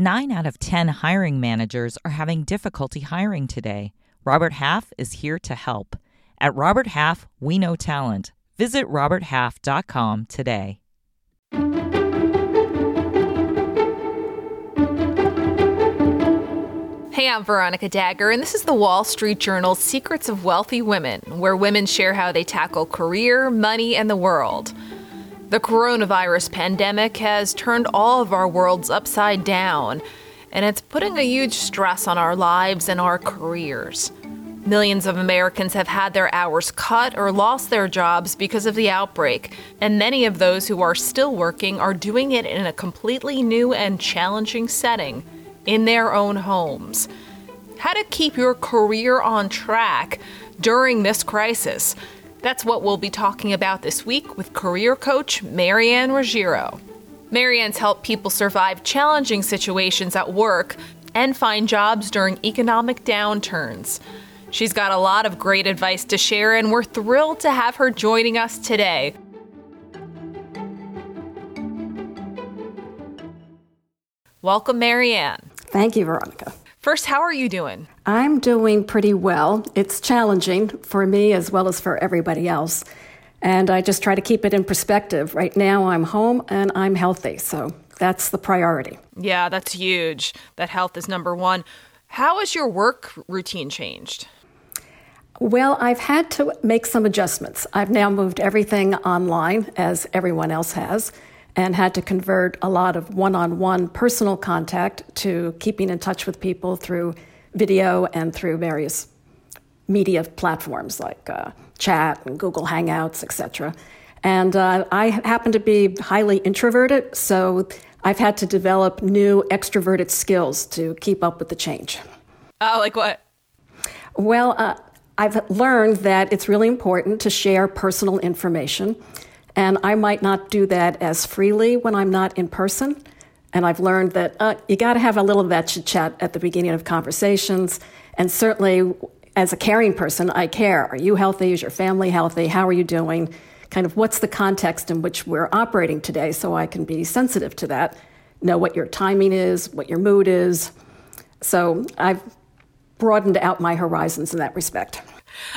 Nine out of 10 hiring managers are having difficulty hiring today. Robert Half is here to help. At Robert Half, we know talent. Visit RobertHalf.com today. Hey, I'm Veronica Dagher, and this is the Wall Street Journal's Secrets of Wealthy Women, where women share how they tackle career, money, and the world. The coronavirus pandemic has turned all of our worlds upside down, and it's putting a huge stress on our lives and our careers. Millions of Americans have had their hours cut or lost their jobs because of the outbreak, and many of those who are still working are doing it in a completely new and challenging setting in their own homes. How to keep your career on track during this crisis. That's what we'll be talking about this week with career coach Marianne Ruggiero. Marianne's helped people survive challenging situations at work and find jobs during economic downturns. She's got a lot of great advice to share, and we're thrilled to have her joining us today. Welcome, Marianne. Thank you, Veronica. First, how are you doing? I'm doing pretty well. It's challenging for me as well as for everybody else. And I just try to keep it in perspective. Right now, I'm home and I'm healthy. So that's the priority. Yeah, that's huge. That health is number one. How has your work routine changed? Well, I've had to make some adjustments. I've now moved everything online, as everyone else has and had to convert a lot of one on one personal contact to keeping in touch with people through video and through various media platforms like uh, chat and Google Hangouts, etc. And uh, I happen to be highly introverted, so I've had to develop new extroverted skills to keep up with the change. Oh, like what? Well, uh, I've learned that it's really important to share personal information and I might not do that as freely when I'm not in person. And I've learned that uh, you got to have a little of that chit chat at the beginning of conversations. And certainly, as a caring person, I care. Are you healthy? Is your family healthy? How are you doing? Kind of what's the context in which we're operating today so I can be sensitive to that, know what your timing is, what your mood is. So I've broadened out my horizons in that respect.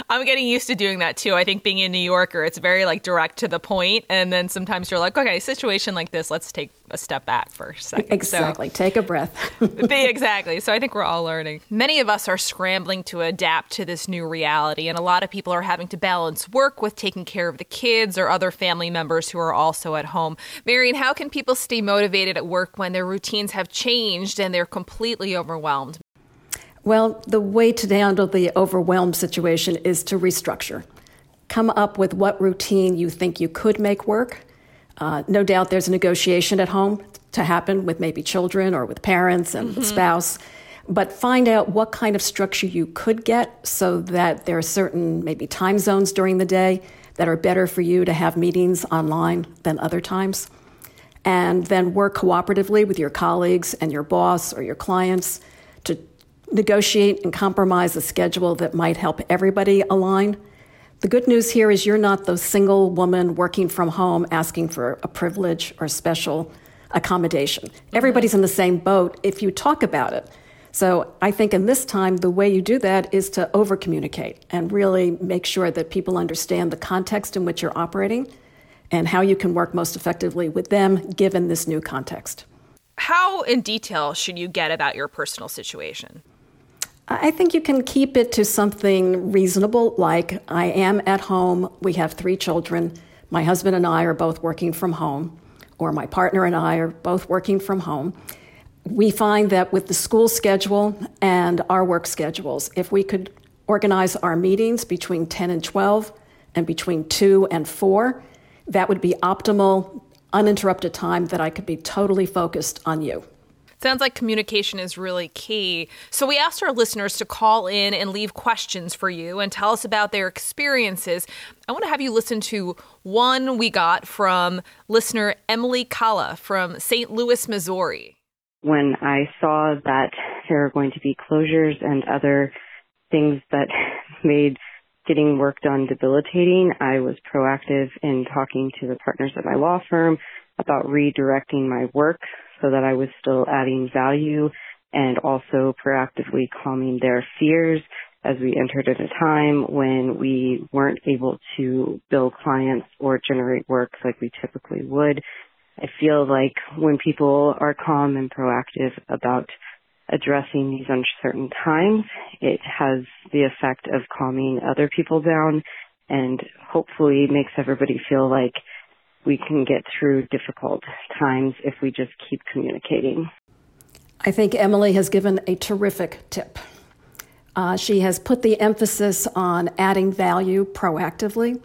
I'm getting used to doing that too. I think being a New Yorker, it's very like direct to the point, and then sometimes you're like, okay, situation like this, let's take a step back for a second. Exactly. So, take a breath. exactly. So I think we're all learning. Many of us are scrambling to adapt to this new reality, and a lot of people are having to balance work with taking care of the kids or other family members who are also at home. Marianne, how can people stay motivated at work when their routines have changed and they're completely overwhelmed? Well, the way to handle the overwhelmed situation is to restructure. Come up with what routine you think you could make work. Uh, no doubt there's a negotiation at home to happen with maybe children or with parents and mm-hmm. spouse, but find out what kind of structure you could get so that there are certain maybe time zones during the day that are better for you to have meetings online than other times. And then work cooperatively with your colleagues and your boss or your clients negotiate and compromise a schedule that might help everybody align. The good news here is you're not the single woman working from home asking for a privilege or special accommodation. Mm-hmm. Everybody's in the same boat if you talk about it. So I think in this time, the way you do that is to over communicate and really make sure that people understand the context in which you're operating and how you can work most effectively with them given this new context. How in detail should you get about your personal situation? I think you can keep it to something reasonable, like I am at home, we have three children, my husband and I are both working from home, or my partner and I are both working from home. We find that with the school schedule and our work schedules, if we could organize our meetings between 10 and 12 and between 2 and 4, that would be optimal, uninterrupted time that I could be totally focused on you. Sounds like communication is really key. So, we asked our listeners to call in and leave questions for you and tell us about their experiences. I want to have you listen to one we got from listener Emily Kalla from St. Louis, Missouri. When I saw that there were going to be closures and other things that made getting work done debilitating, I was proactive in talking to the partners at my law firm about redirecting my work so that I was still adding value and also proactively calming their fears as we entered at a time when we weren't able to bill clients or generate work like we typically would. I feel like when people are calm and proactive about addressing these uncertain times, it has the effect of calming other people down and hopefully makes everybody feel like we can get through difficult times if we just keep communicating. I think Emily has given a terrific tip. Uh, she has put the emphasis on adding value proactively.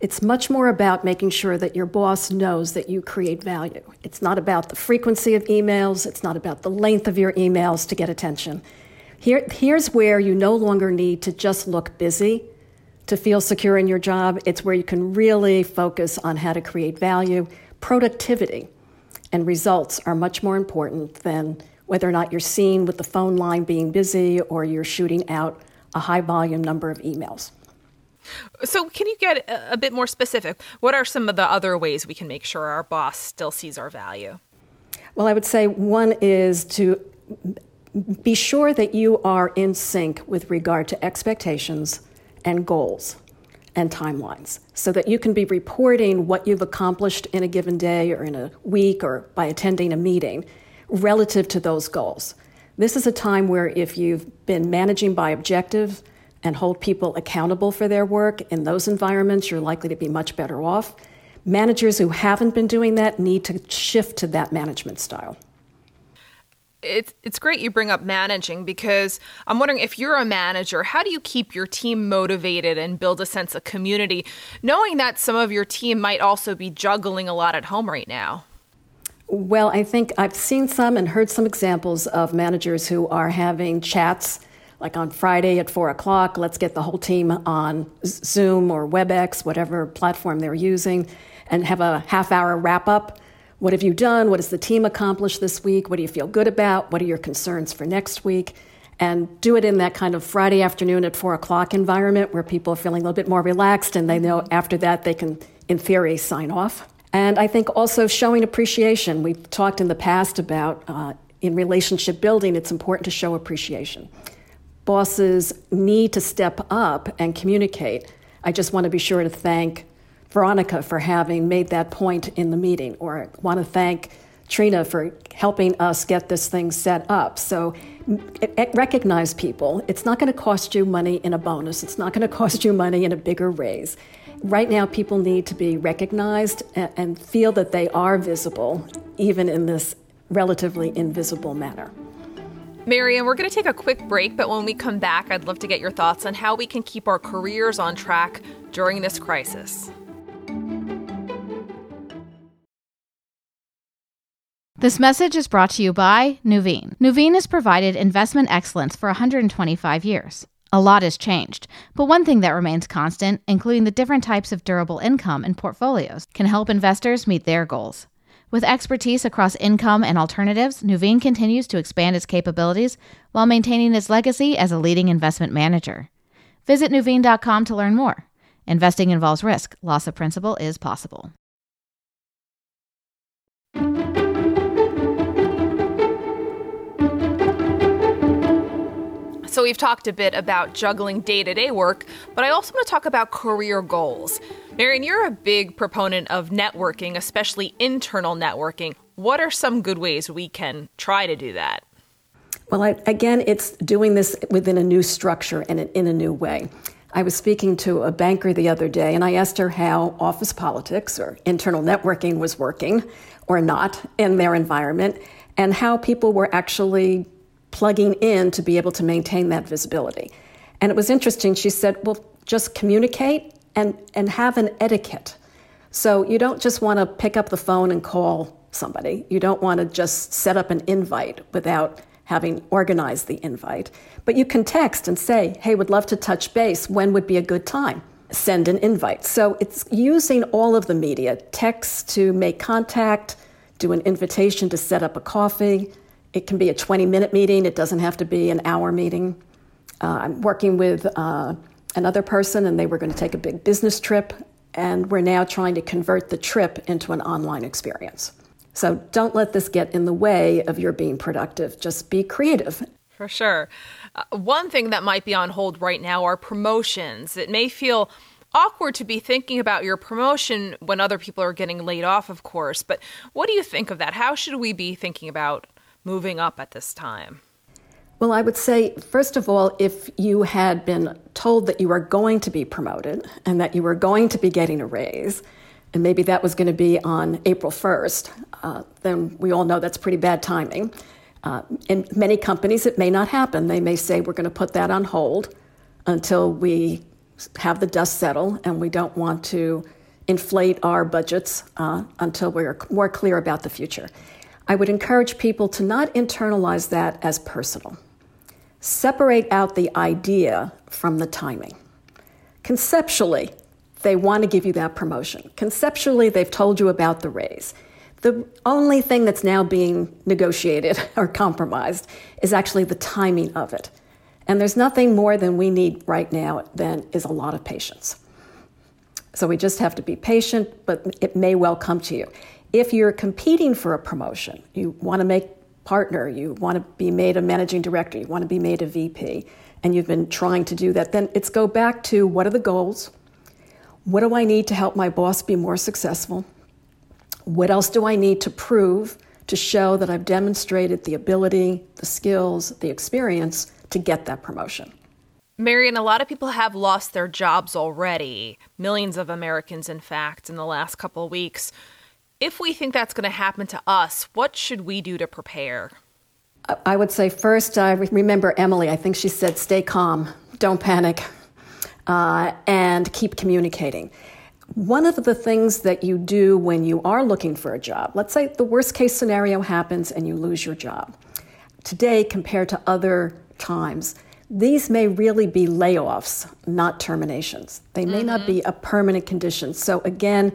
It's much more about making sure that your boss knows that you create value. It's not about the frequency of emails, it's not about the length of your emails to get attention. Here, here's where you no longer need to just look busy to feel secure in your job. It's where you can really focus on how to create value. Productivity and results are much more important than whether or not you're seen with the phone line being busy or you're shooting out a high volume number of emails. So, can you get a bit more specific? What are some of the other ways we can make sure our boss still sees our value? Well, I would say one is to be sure that you are in sync with regard to expectations and goals and timelines so that you can be reporting what you've accomplished in a given day or in a week or by attending a meeting relative to those goals. This is a time where if you've been managing by objective and hold people accountable for their work in those environments, you're likely to be much better off. Managers who haven't been doing that need to shift to that management style. It's it's great you bring up managing because I'm wondering if you're a manager, how do you keep your team motivated and build a sense of community, knowing that some of your team might also be juggling a lot at home right now? Well, I think I've seen some and heard some examples of managers who are having chats like on Friday at four o'clock. Let's get the whole team on Zoom or WebEx, whatever platform they're using, and have a half hour wrap up. What have you done? What has the team accomplished this week? What do you feel good about? What are your concerns for next week? And do it in that kind of Friday afternoon at four o'clock environment where people are feeling a little bit more relaxed and they know after that they can, in theory, sign off. And I think also showing appreciation. We've talked in the past about uh, in relationship building, it's important to show appreciation. Bosses need to step up and communicate. I just want to be sure to thank Veronica for having made that point in the meeting, or I want to thank Trina for helping us get this thing set up. So it, it recognize people. It's not going to cost you money in a bonus. It's not going to cost you money in a bigger raise. Right now, people need to be recognized and, and feel that they are visible, even in this relatively invisible manner. Marianne, we're going to take a quick break, but when we come back, I'd love to get your thoughts on how we can keep our careers on track during this crisis. This message is brought to you by Nuveen. Nuveen has provided investment excellence for 125 years. A lot has changed, but one thing that remains constant, including the different types of durable income and portfolios, can help investors meet their goals. With expertise across income and alternatives, Nuveen continues to expand its capabilities while maintaining its legacy as a leading investment manager. Visit Nuveen.com to learn more. Investing involves risk, loss of principal is possible. So, we've talked a bit about juggling day to day work, but I also want to talk about career goals. Marianne, you're a big proponent of networking, especially internal networking. What are some good ways we can try to do that? Well, I, again, it's doing this within a new structure and in a new way. I was speaking to a banker the other day, and I asked her how office politics or internal networking was working or not in their environment, and how people were actually plugging in to be able to maintain that visibility. And it was interesting. She said, well, just communicate and, and have an etiquette. So you don't just want to pick up the phone and call somebody. You don't want to just set up an invite without having organized the invite. But you can text and say, hey, would love to touch base. When would be a good time? Send an invite. So it's using all of the media text to make contact, do an invitation to set up a coffee, it can be a 20 minute meeting, it doesn't have to be an hour meeting. Uh, I'm working with uh, another person, and they were going to take a big business trip, and we're now trying to convert the trip into an online experience. So don't let this get in the way of your being productive. Just be creative. For sure. Uh, one thing that might be on hold right now are promotions. It may feel awkward to be thinking about your promotion when other people are getting laid off, of course. But what do you think of that? How should we be thinking about moving up at this time? Well, I would say, first of all, if you had been told that you were going to be promoted and that you were going to be getting a raise, and maybe that was going to be on April 1st, uh, then we all know that's pretty bad timing. Uh, in many companies, it may not happen. They may say, we're going to put that on hold until we have the dust settle, and we don't want to inflate our budgets uh, until we're more clear about the future. I would encourage people to not internalize that as personal. Separate out the idea from the timing. Conceptually, they want to give you that promotion. Conceptually, they've told you about the raise. The only thing that's now being negotiated or compromised is actually the timing of it. And there's nothing more than we need right now than is a lot of patience. So we just have to be patient, but it may well come to you. If you're competing for a promotion, you want to make partner, you want to be made a managing director, you want to be made a VP, and you've been trying to do that, then it's go back to what are the goals? What do I need to help my boss be more successful? What else do I need to prove to show that I've demonstrated the ability, the skills, the experience to get that promotion. Marianne, a lot of people have lost their jobs already. Millions of Americans, in fact, in the last couple of weeks. If we think that's going to happen to us, what should we do to prepare? I would say first, I remember Emily, I think she said, stay calm, don't panic, uh, and keep communicating. One of the things that you do when you are looking for a job, let's say the worst case scenario happens and you lose your job. Today, compared to other times, these may really be layoffs, not terminations. They may mm-hmm. not be a permanent condition. So, again,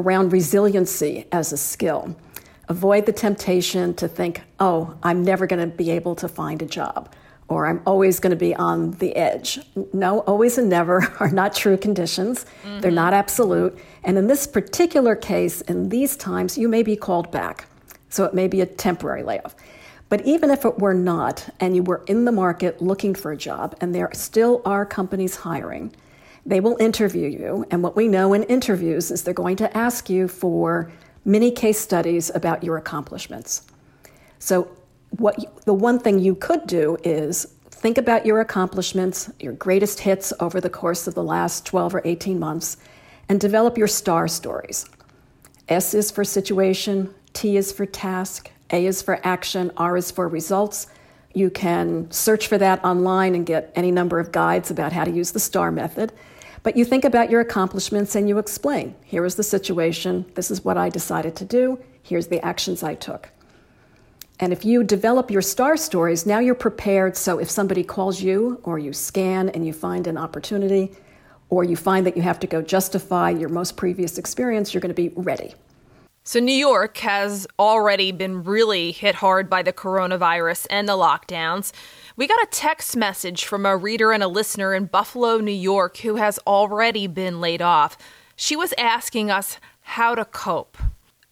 around resiliency as a skill, avoid the temptation to think, oh, I'm never going to be able to find a job or I'm always going to be on the edge. No, always and never are not true conditions. Mm-hmm. They're not absolute. And in this particular case, in these times, you may be called back. So it may be a temporary layoff. But even if it were not, and you were in the market looking for a job, and there still are companies hiring, they will interview you. And what we know in interviews is they're going to ask you for many case studies about your accomplishments. So, what you, the one thing you could do is think about your accomplishments, your greatest hits over the course of the last 12 or 18 months, and develop your star stories. S is for situation, T is for task, a is for action, R is for results. You can search for that online and get any number of guides about how to use the STAR method. But you think about your accomplishments and you explain here is the situation, this is what I decided to do, here's the actions I took. And if you develop your star stories, now you're prepared. So if somebody calls you, or you scan and you find an opportunity, or you find that you have to go justify your most previous experience, you're going to be ready. So, New York has already been really hit hard by the coronavirus and the lockdowns. We got a text message from a reader and a listener in Buffalo, New York, who has already been laid off. She was asking us how to cope.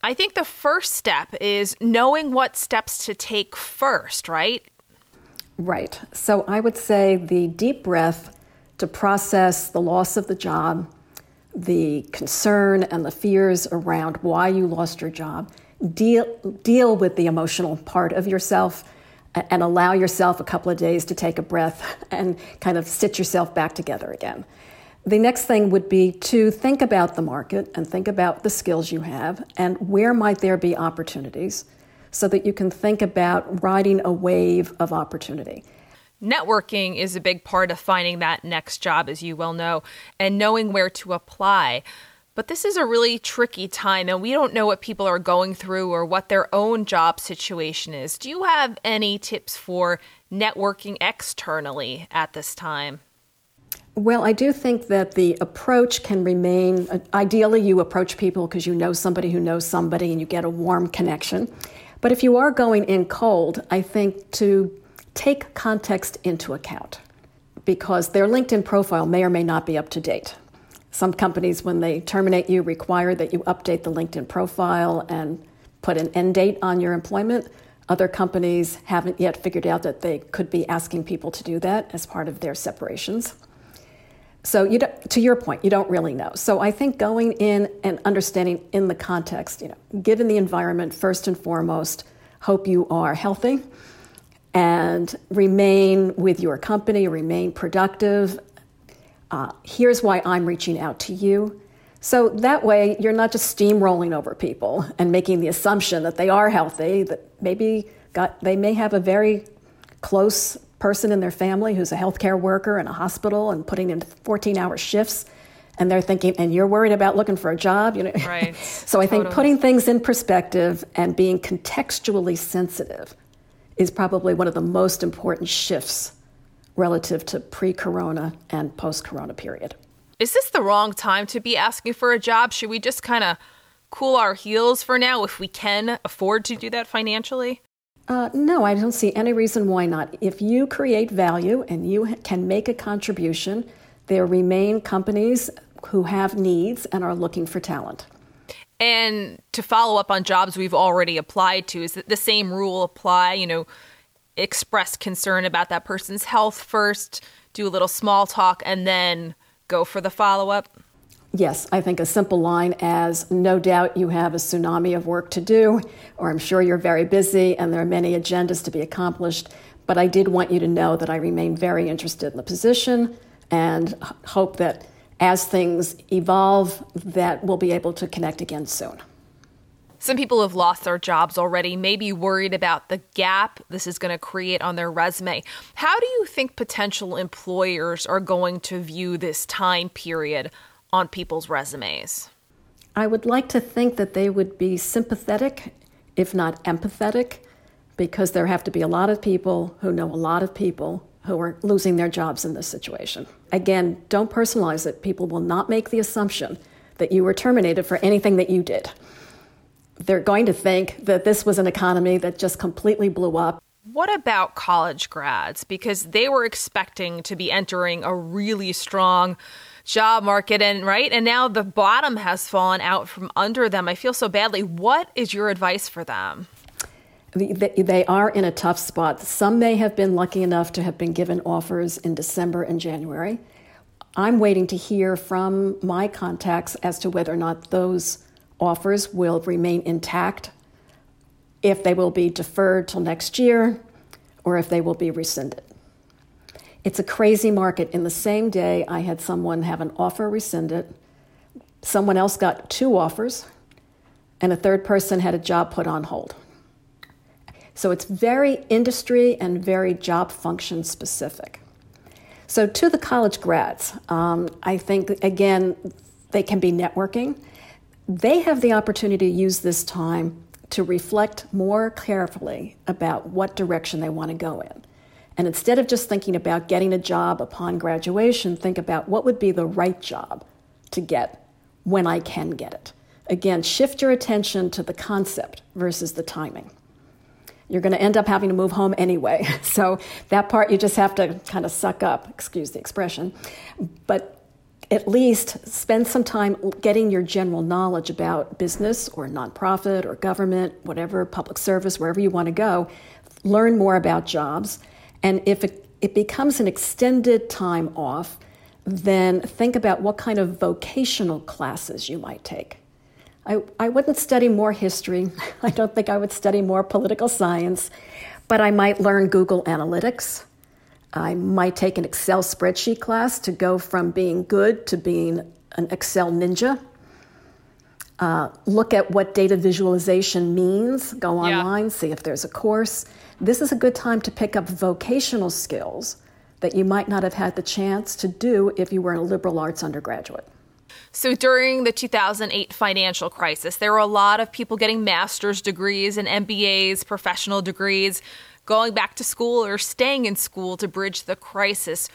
I think the first step is knowing what steps to take first, right? Right. So, I would say the deep breath to process the loss of the job the concern and the fears around why you lost your job. Deal, deal with the emotional part of yourself and allow yourself a couple of days to take a breath and kind of sit yourself back together again. The next thing would be to think about the market and think about the skills you have and where might there be opportunities so that you can think about riding a wave of opportunity networking is a big part of finding that next job, as you well know, and knowing where to apply. But this is a really tricky time, and we don't know what people are going through or what their own job situation is. Do you have any tips for networking externally at this time? Well, I do think that the approach can remain uh, ideally, you approach people because you know somebody who knows somebody and you get a warm connection. But if you are going in cold, I think to take context into account because their LinkedIn profile may or may not be up to date. Some companies, when they terminate you, require that you update the LinkedIn profile and put an end date on your employment. Other companies haven't yet figured out that they could be asking people to do that as part of their separations. So, you to your point, you don't really know. So, I think going in and understanding in the context, you know, given the environment, first and foremost, hope you are healthy and remain with your company, remain productive. Uh, here's why I'm reaching out to you. So that way, you're not just steamrolling over people and making the assumption that they are healthy, that maybe got, they may have a very close person in their family who's a healthcare worker in a hospital and putting in 14 hour shifts and they're thinking and you're worried about looking for a job you know right so i think totally. putting things in perspective and being contextually sensitive is probably one of the most important shifts relative to pre-corona and post-corona period is this the wrong time to be asking for a job should we just kind of cool our heels for now if we can afford to do that financially uh, no, I don't see any reason why not. If you create value and you can make a contribution, there remain companies who have needs and are looking for talent. And to follow up on jobs we've already applied to, is that the same rule apply? You know, express concern about that person's health first, do a little small talk, and then go for the follow up? Yes, I think a simple line as no doubt you have a tsunami of work to do, or I'm sure you're very busy and there are many agendas to be accomplished. But I did want you to know that I remain very interested in the position and hope that as things evolve, that we'll be able to connect again soon. Some people have lost their jobs already, maybe worried about the gap this is going to create on their resume. How do you think potential employers are going to view this time period on people's resumes? I would like to think that they would be sympathetic, if not empathetic, because there have to be a lot of people who know a lot of people who are losing their jobs in this situation. Again, don't personalize it. People will not make the assumption that you were terminated for anything that you did. They're going to think that this was an economy that just completely blew up. What about college grads? Because they were expecting to be entering a really strong job market and right and now the bottom has fallen out from under them i feel so badly what is your advice for them they are in a tough spot some may have been lucky enough to have been given offers in december and january i'm waiting to hear from my contacts as to whether or not those offers will remain intact if they will be deferred till next year or if they will be rescinded it's a crazy market. In the same day, I had someone have an offer rescinded, someone else got two offers, and a third person had a job put on hold. So it's very industry and very job function specific. So, to the college grads, um, I think, again, they can be networking. They have the opportunity to use this time to reflect more carefully about what direction they want to go in. And instead of just thinking about getting a job upon graduation, think about what would be the right job to get when I can get it. Again, shift your attention to the concept versus the timing. You're going to end up having to move home anyway. So that part you just have to kind of suck up, excuse the expression. But at least spend some time getting your general knowledge about business or nonprofit or government, whatever, public service, wherever you want to go. Learn more about jobs and if it, it becomes an extended time off, then think about what kind of vocational classes you might take. I, I wouldn't study more history. I don't think I would study more political science, but I might learn Google Analytics. I might take an Excel spreadsheet class to go from being good to being an Excel ninja. Uh, look at what data visualization means, go online, yeah. see if there's a course this is a good time to pick up vocational skills that you might not have had the chance to do if you were a liberal arts undergraduate. So during the 2008 financial crisis, there were a lot of people getting master's degrees and MBAs, professional degrees, going back to school or staying in school to bridge the crisis.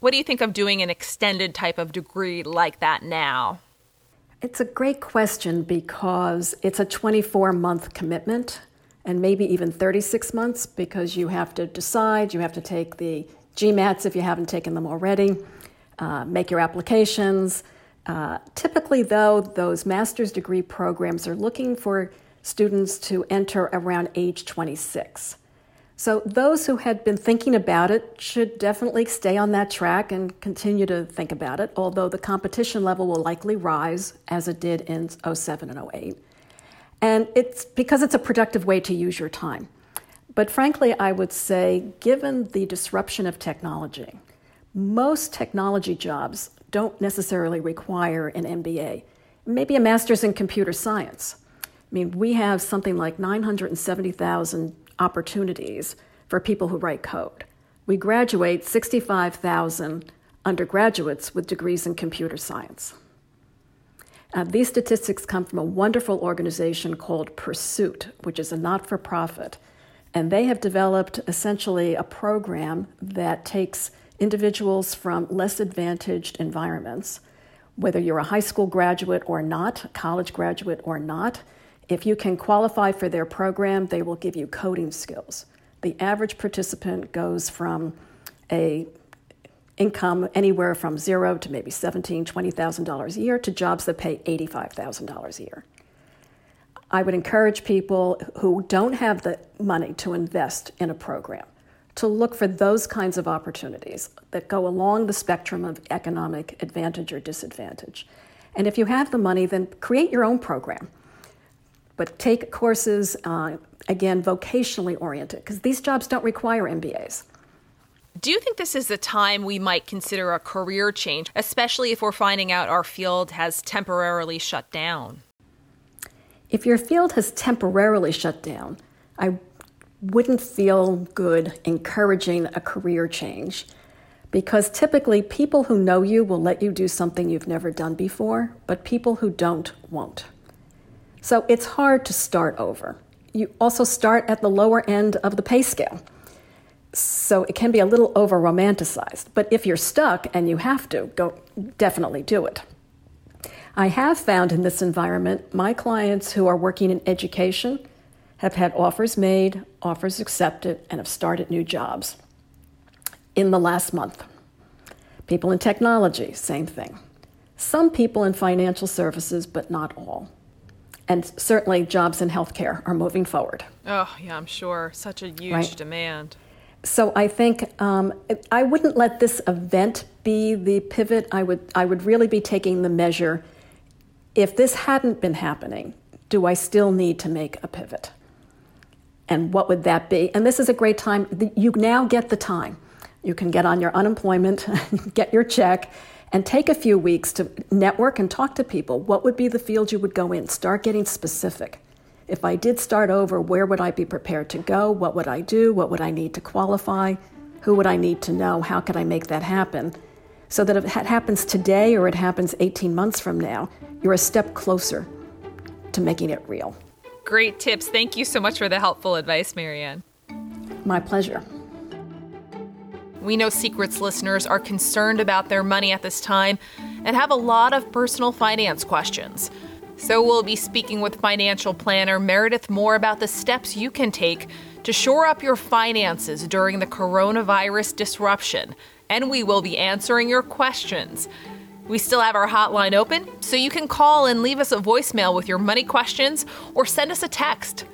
What do you think of doing an extended type of degree like that now? It's a great question because it's a 24 month commitment and maybe even 36 months because you have to decide, you have to take the GMATs if you haven't taken them already, uh, make your applications. Uh, typically, though, those master's degree programs are looking for students to enter around age 26. So, those who had been thinking about it should definitely stay on that track and continue to think about it, although the competition level will likely rise as it did in 07 and 08. And it's because it's a productive way to use your time. But frankly, I would say, given the disruption of technology, most technology jobs don't necessarily require an MBA, maybe a master's in computer science. I mean, we have something like 970,000 opportunities for people who write code. We graduate 65,000 undergraduates with degrees in computer science. Uh, these statistics come from a wonderful organization called Pursuit, which is a not for profit. And they have developed essentially a program that takes individuals from less advantaged environments, whether you're a high school graduate or not, college graduate or not, if you can qualify for their program, they will give you coding skills. The average participant goes from a income anywhere from zero to maybe $17,000, $20,000 a year to jobs that pay $85,000 a year. I would encourage people who don't have the money to invest in a program to look for those kinds of opportunities that go along the spectrum of economic advantage or disadvantage. And if you have the money, then create your own program but take courses, uh, again, vocationally oriented, because these jobs don't require MBAs. Do you think this is the time we might consider a career change, especially if we're finding out our field has temporarily shut down? If your field has temporarily shut down, I wouldn't feel good encouraging a career change because typically people who know you will let you do something you've never done before, but people who don't won't. So it's hard to start over. You also start at the lower end of the pay scale. So it can be a little over romanticized. But if you're stuck and you have to, go definitely do it. I have found in this environment my clients who are working in education have had offers made, offers accepted, and have started new jobs in the last month. People in technology, same thing. Some people in financial services, but not all and certainly jobs in healthcare are moving forward. Oh, yeah, I'm sure. Such a huge right? demand. So I think um, I wouldn't let this event be the pivot. I would I would really be taking the measure. If this hadn't been happening, do I still need to make a pivot? And what would that be? And this is a great time. You now get the time. You can get on your unemployment, get your check, and take a few weeks to network and talk to people. What would be the field you would go in? Start getting specific. If I did start over, where would I be prepared to go? What would I do? What would I need to qualify? Who would I need to know? How could I make that happen? So that if it happens today or it happens 18 months from now, you're a step closer to making it real. Great tips. Thank you so much for the helpful advice, Marianne. My pleasure. We know Secrets listeners are concerned about their money at this time and have a lot of personal finance questions. So we'll be speaking with financial planner Meredith Moore about the steps you can take to shore up your finances during the coronavirus disruption. And we will be answering your questions. We still have our hotline open, so you can call and leave us a voicemail with your money questions or send us a text.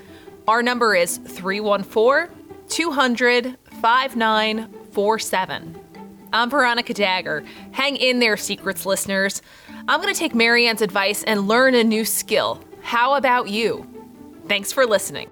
Our number is 314 200 5947. I'm Veronica Dagher. Hang in there, Secrets listeners. I'm going to take Marianne's advice and learn a new skill. How about you? Thanks for listening.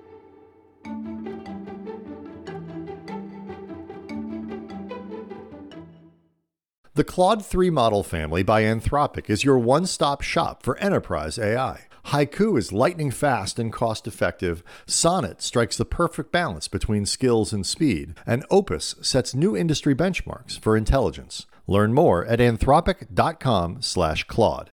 The Claude 3 model family by Anthropic is your one stop shop for enterprise AI. Haiku is lightning fast and cost effective. Sonnet strikes the perfect balance between skills and speed. And Opus sets new industry benchmarks for intelligence. Learn more at anthropic.com/claude.